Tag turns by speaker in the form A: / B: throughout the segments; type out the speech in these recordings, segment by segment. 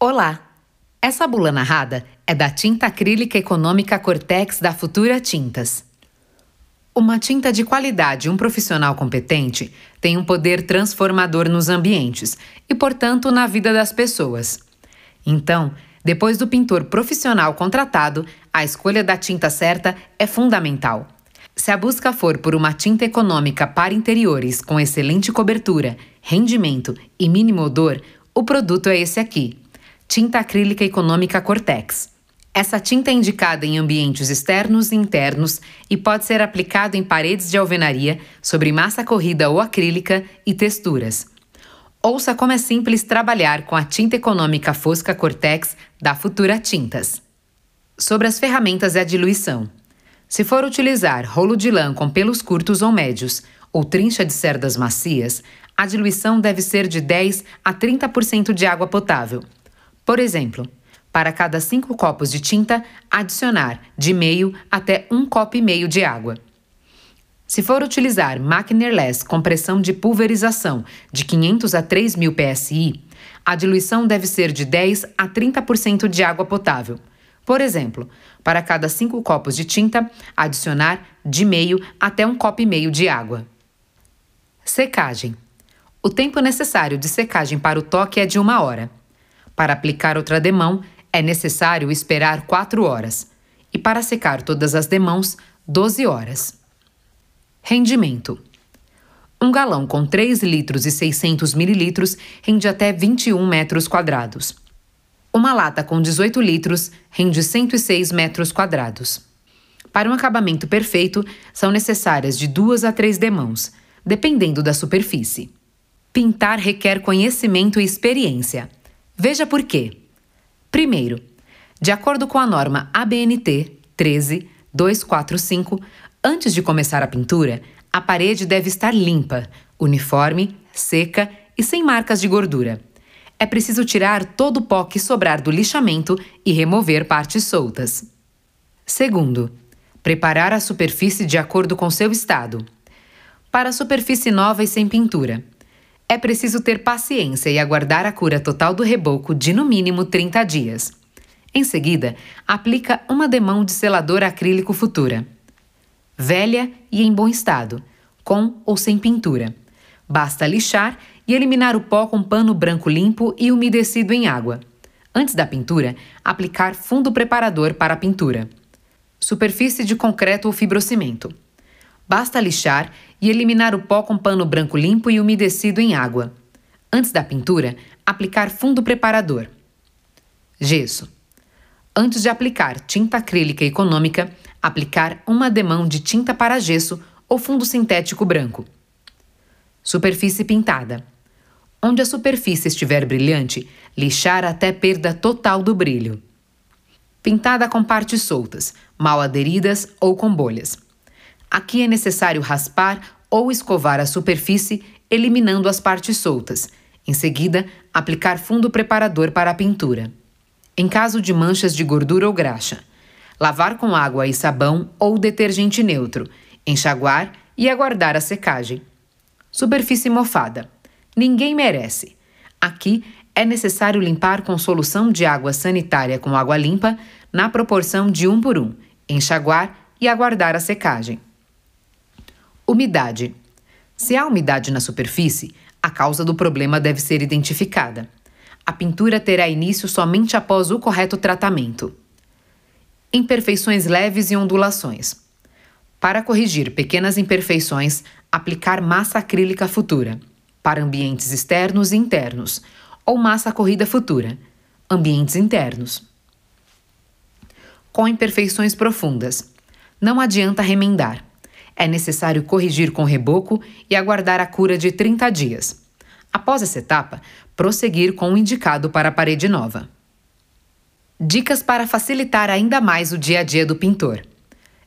A: Olá! Essa bula narrada é da tinta acrílica econômica Cortex da Futura Tintas. Uma tinta de qualidade e um profissional competente tem um poder transformador nos ambientes e, portanto, na vida das pessoas. Então, depois do pintor profissional contratado, a escolha da tinta certa é fundamental. Se a busca for por uma tinta econômica para interiores com excelente cobertura, rendimento e mínimo odor, o produto é esse aqui tinta acrílica econômica Cortex. Essa tinta é indicada em ambientes externos e internos e pode ser aplicada em paredes de alvenaria, sobre massa corrida ou acrílica e texturas. Ouça como é simples trabalhar com a tinta econômica Fosca Cortex da Futura Tintas. Sobre as ferramentas e a diluição. Se for utilizar rolo de lã com pelos curtos ou médios ou trincha de cerdas macias, a diluição deve ser de 10 a 30% de água potável. Por exemplo, para cada 5 copos de tinta, adicionar de meio até um copo e meio de água. Se for utilizar máquina airless com pressão de pulverização de 500 a 3000 psi, a diluição deve ser de 10 a 30% de água potável. Por exemplo, para cada 5 copos de tinta, adicionar de meio até um copo e meio de água. Secagem. O tempo necessário de secagem para o toque é de uma hora. Para aplicar outra demão, é necessário esperar 4 horas. E para secar todas as demãos, 12 horas. Rendimento. Um galão com 3 litros e 600 mililitros rende até 21 metros quadrados. Uma lata com 18 litros rende 106 metros quadrados. Para um acabamento perfeito, são necessárias de duas a três demãos, dependendo da superfície. Pintar requer conhecimento e experiência. Veja por quê. Primeiro, de acordo com a norma ABNT 13245, antes de começar a pintura, a parede deve estar limpa, uniforme, seca e sem marcas de gordura. É preciso tirar todo o pó que sobrar do lixamento e remover partes soltas. Segundo, preparar a superfície de acordo com seu estado. Para a superfície nova e sem pintura, é preciso ter paciência e aguardar a cura total do reboco de no mínimo 30 dias. Em seguida, aplica uma demão de selador acrílico futura. Velha e em bom estado, com ou sem pintura. Basta lixar e eliminar o pó com pano branco limpo e umedecido em água. Antes da pintura, aplicar fundo preparador para a pintura. Superfície de concreto ou fibrocimento. Basta lixar e eliminar o pó com pano branco limpo e umedecido em água. Antes da pintura, aplicar fundo preparador. Gesso. Antes de aplicar tinta acrílica econômica, aplicar uma demão de tinta para gesso ou fundo sintético branco. Superfície pintada. Onde a superfície estiver brilhante, lixar até perda total do brilho. Pintada com partes soltas, mal aderidas ou com bolhas. Aqui é necessário raspar ou escovar a superfície, eliminando as partes soltas. Em seguida, aplicar fundo preparador para a pintura. Em caso de manchas de gordura ou graxa, lavar com água e sabão ou detergente neutro, enxaguar e aguardar a secagem. Superfície mofada. Ninguém merece. Aqui é necessário limpar com solução de água sanitária com água limpa, na proporção de 1 por 1, enxaguar e aguardar a secagem. Umidade. Se há umidade na superfície, a causa do problema deve ser identificada. A pintura terá início somente após o correto tratamento. Imperfeições leves e ondulações. Para corrigir pequenas imperfeições, aplicar massa acrílica futura, para ambientes externos e internos, ou massa corrida futura, ambientes internos. Com imperfeições profundas, não adianta remendar é necessário corrigir com reboco e aguardar a cura de 30 dias. Após essa etapa, prosseguir com o indicado para a parede nova. Dicas para facilitar ainda mais o dia a dia do pintor.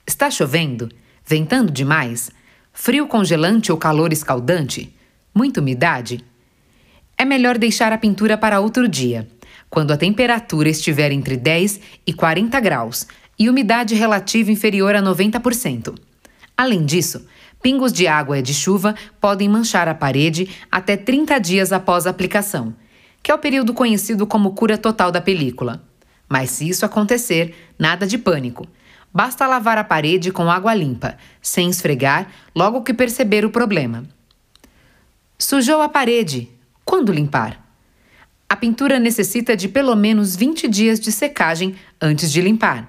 A: Está chovendo? Ventando demais? Frio congelante ou calor escaldante? Muita umidade? É melhor deixar a pintura para outro dia, quando a temperatura estiver entre 10 e 40 graus e umidade relativa inferior a 90%. Além disso, pingos de água e de chuva podem manchar a parede até 30 dias após a aplicação. que é o período conhecido como cura total da película. Mas se isso acontecer, nada de pânico. Basta lavar a parede com água limpa, sem esfregar, logo que perceber o problema. Sujou a parede. Quando limpar? A pintura necessita de pelo menos 20 dias de secagem antes de limpar.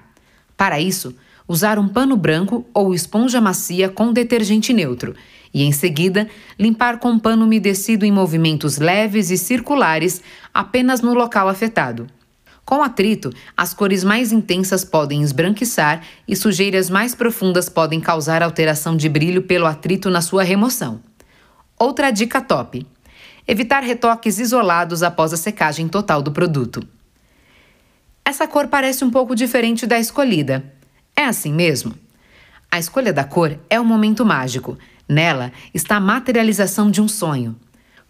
A: Para isso, usar um pano branco ou esponja macia com detergente neutro e, em seguida, limpar com pano umedecido em movimentos leves e circulares apenas no local afetado. Com atrito, as cores mais intensas podem esbranquiçar e sujeiras mais profundas podem causar alteração de brilho pelo atrito na sua remoção. Outra dica top: evitar retoques isolados após a secagem total do produto. Essa cor parece um pouco diferente da escolhida. É assim mesmo? A escolha da cor é um momento mágico. Nela está a materialização de um sonho.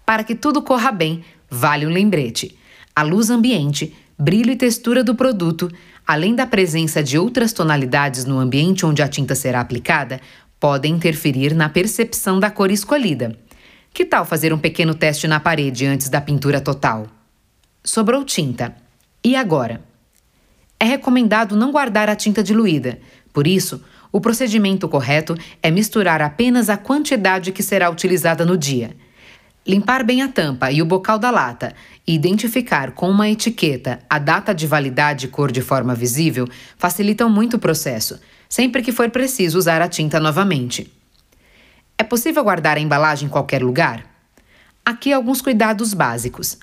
A: Para que tudo corra bem, vale um lembrete: a luz ambiente brilho e textura do produto, além da presença de outras tonalidades no ambiente onde a tinta será aplicada, podem interferir na percepção da cor escolhida. Que tal fazer um pequeno teste na parede antes da pintura total? Sobrou tinta. E agora? É recomendado não guardar a tinta diluída, por isso, o procedimento correto é misturar apenas a quantidade que será utilizada no dia. Limpar bem a tampa e o bocal da lata e identificar com uma etiqueta a data de validade e cor de forma visível facilitam muito o processo, sempre que for preciso usar a tinta novamente. É possível guardar a embalagem em qualquer lugar? Aqui alguns cuidados básicos.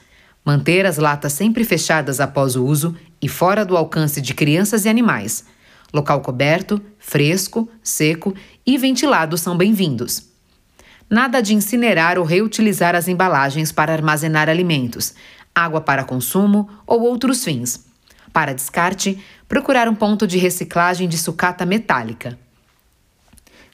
A: Manter as latas sempre fechadas após o uso e fora do alcance de crianças e animais. Local coberto, fresco, seco e ventilado são bem-vindos. Nada de incinerar ou reutilizar as embalagens para armazenar alimentos, água para consumo ou outros fins. Para descarte, procurar um ponto de reciclagem de sucata metálica.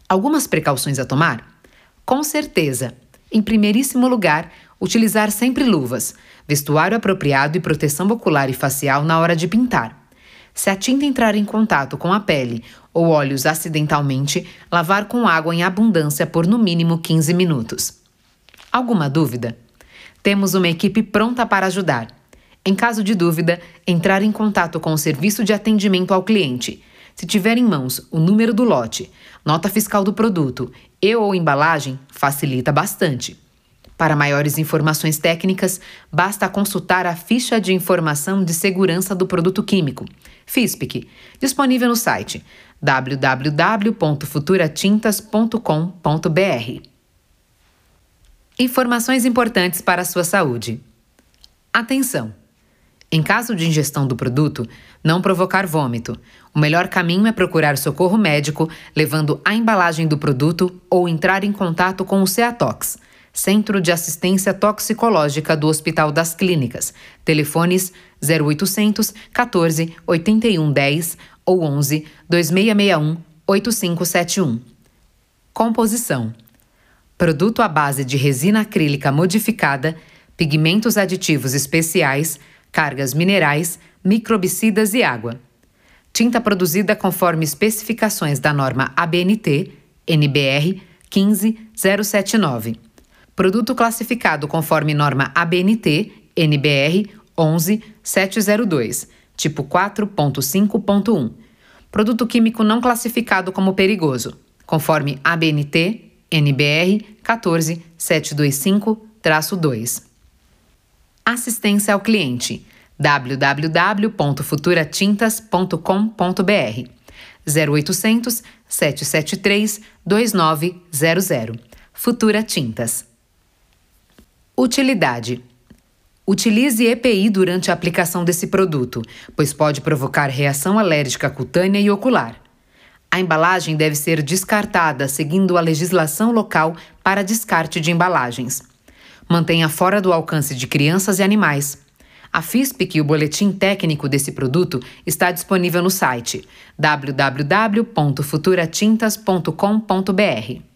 A: Algumas precauções a tomar? Com certeza. Em primeiríssimo lugar, utilizar sempre luvas, vestuário apropriado e proteção ocular e facial na hora de pintar. Se a tinta entrar em contato com a pele ou óleos acidentalmente, lavar com água em abundância por no mínimo 15 minutos. Alguma dúvida? Temos uma equipe pronta para ajudar. Em caso de dúvida, entrar em contato com o serviço de atendimento ao cliente. Se tiver em mãos o número do lote, nota fiscal do produto e ou embalagem, facilita bastante. Para maiores informações técnicas, basta consultar a ficha de informação de segurança do produto químico, FISPIC, disponível no site www.futuratintas.com.br. Informações importantes para a sua saúde. Atenção! Em caso de ingestão do produto, não provocar vômito. O melhor caminho é procurar socorro médico, levando a embalagem do produto ou entrar em contato com o CEATOX Centro de Assistência Toxicológica do Hospital das Clínicas. Telefones 0800 14 81 10 ou 11 2661 8571. Composição: Produto à base de resina acrílica modificada, pigmentos aditivos especiais, cargas minerais, microbicidas e água. Tinta produzida conforme especificações da norma ABNT, NBR 15079 Produto classificado conforme norma ABNT, NBR 11702, tipo 4.5.1. Produto químico não classificado como perigoso, conforme ABNT, NBR 14725-2. Assistência ao cliente www.futuratintas.com.br 0800 773 2900. Futura Tintas. Utilidade: Utilize EPI durante a aplicação desse produto, pois pode provocar reação alérgica cutânea e ocular. A embalagem deve ser descartada seguindo a legislação local para descarte de embalagens. Mantenha fora do alcance de crianças e animais. A FISPIC e o boletim técnico desse produto está disponível no site www.futuratintas.com.br.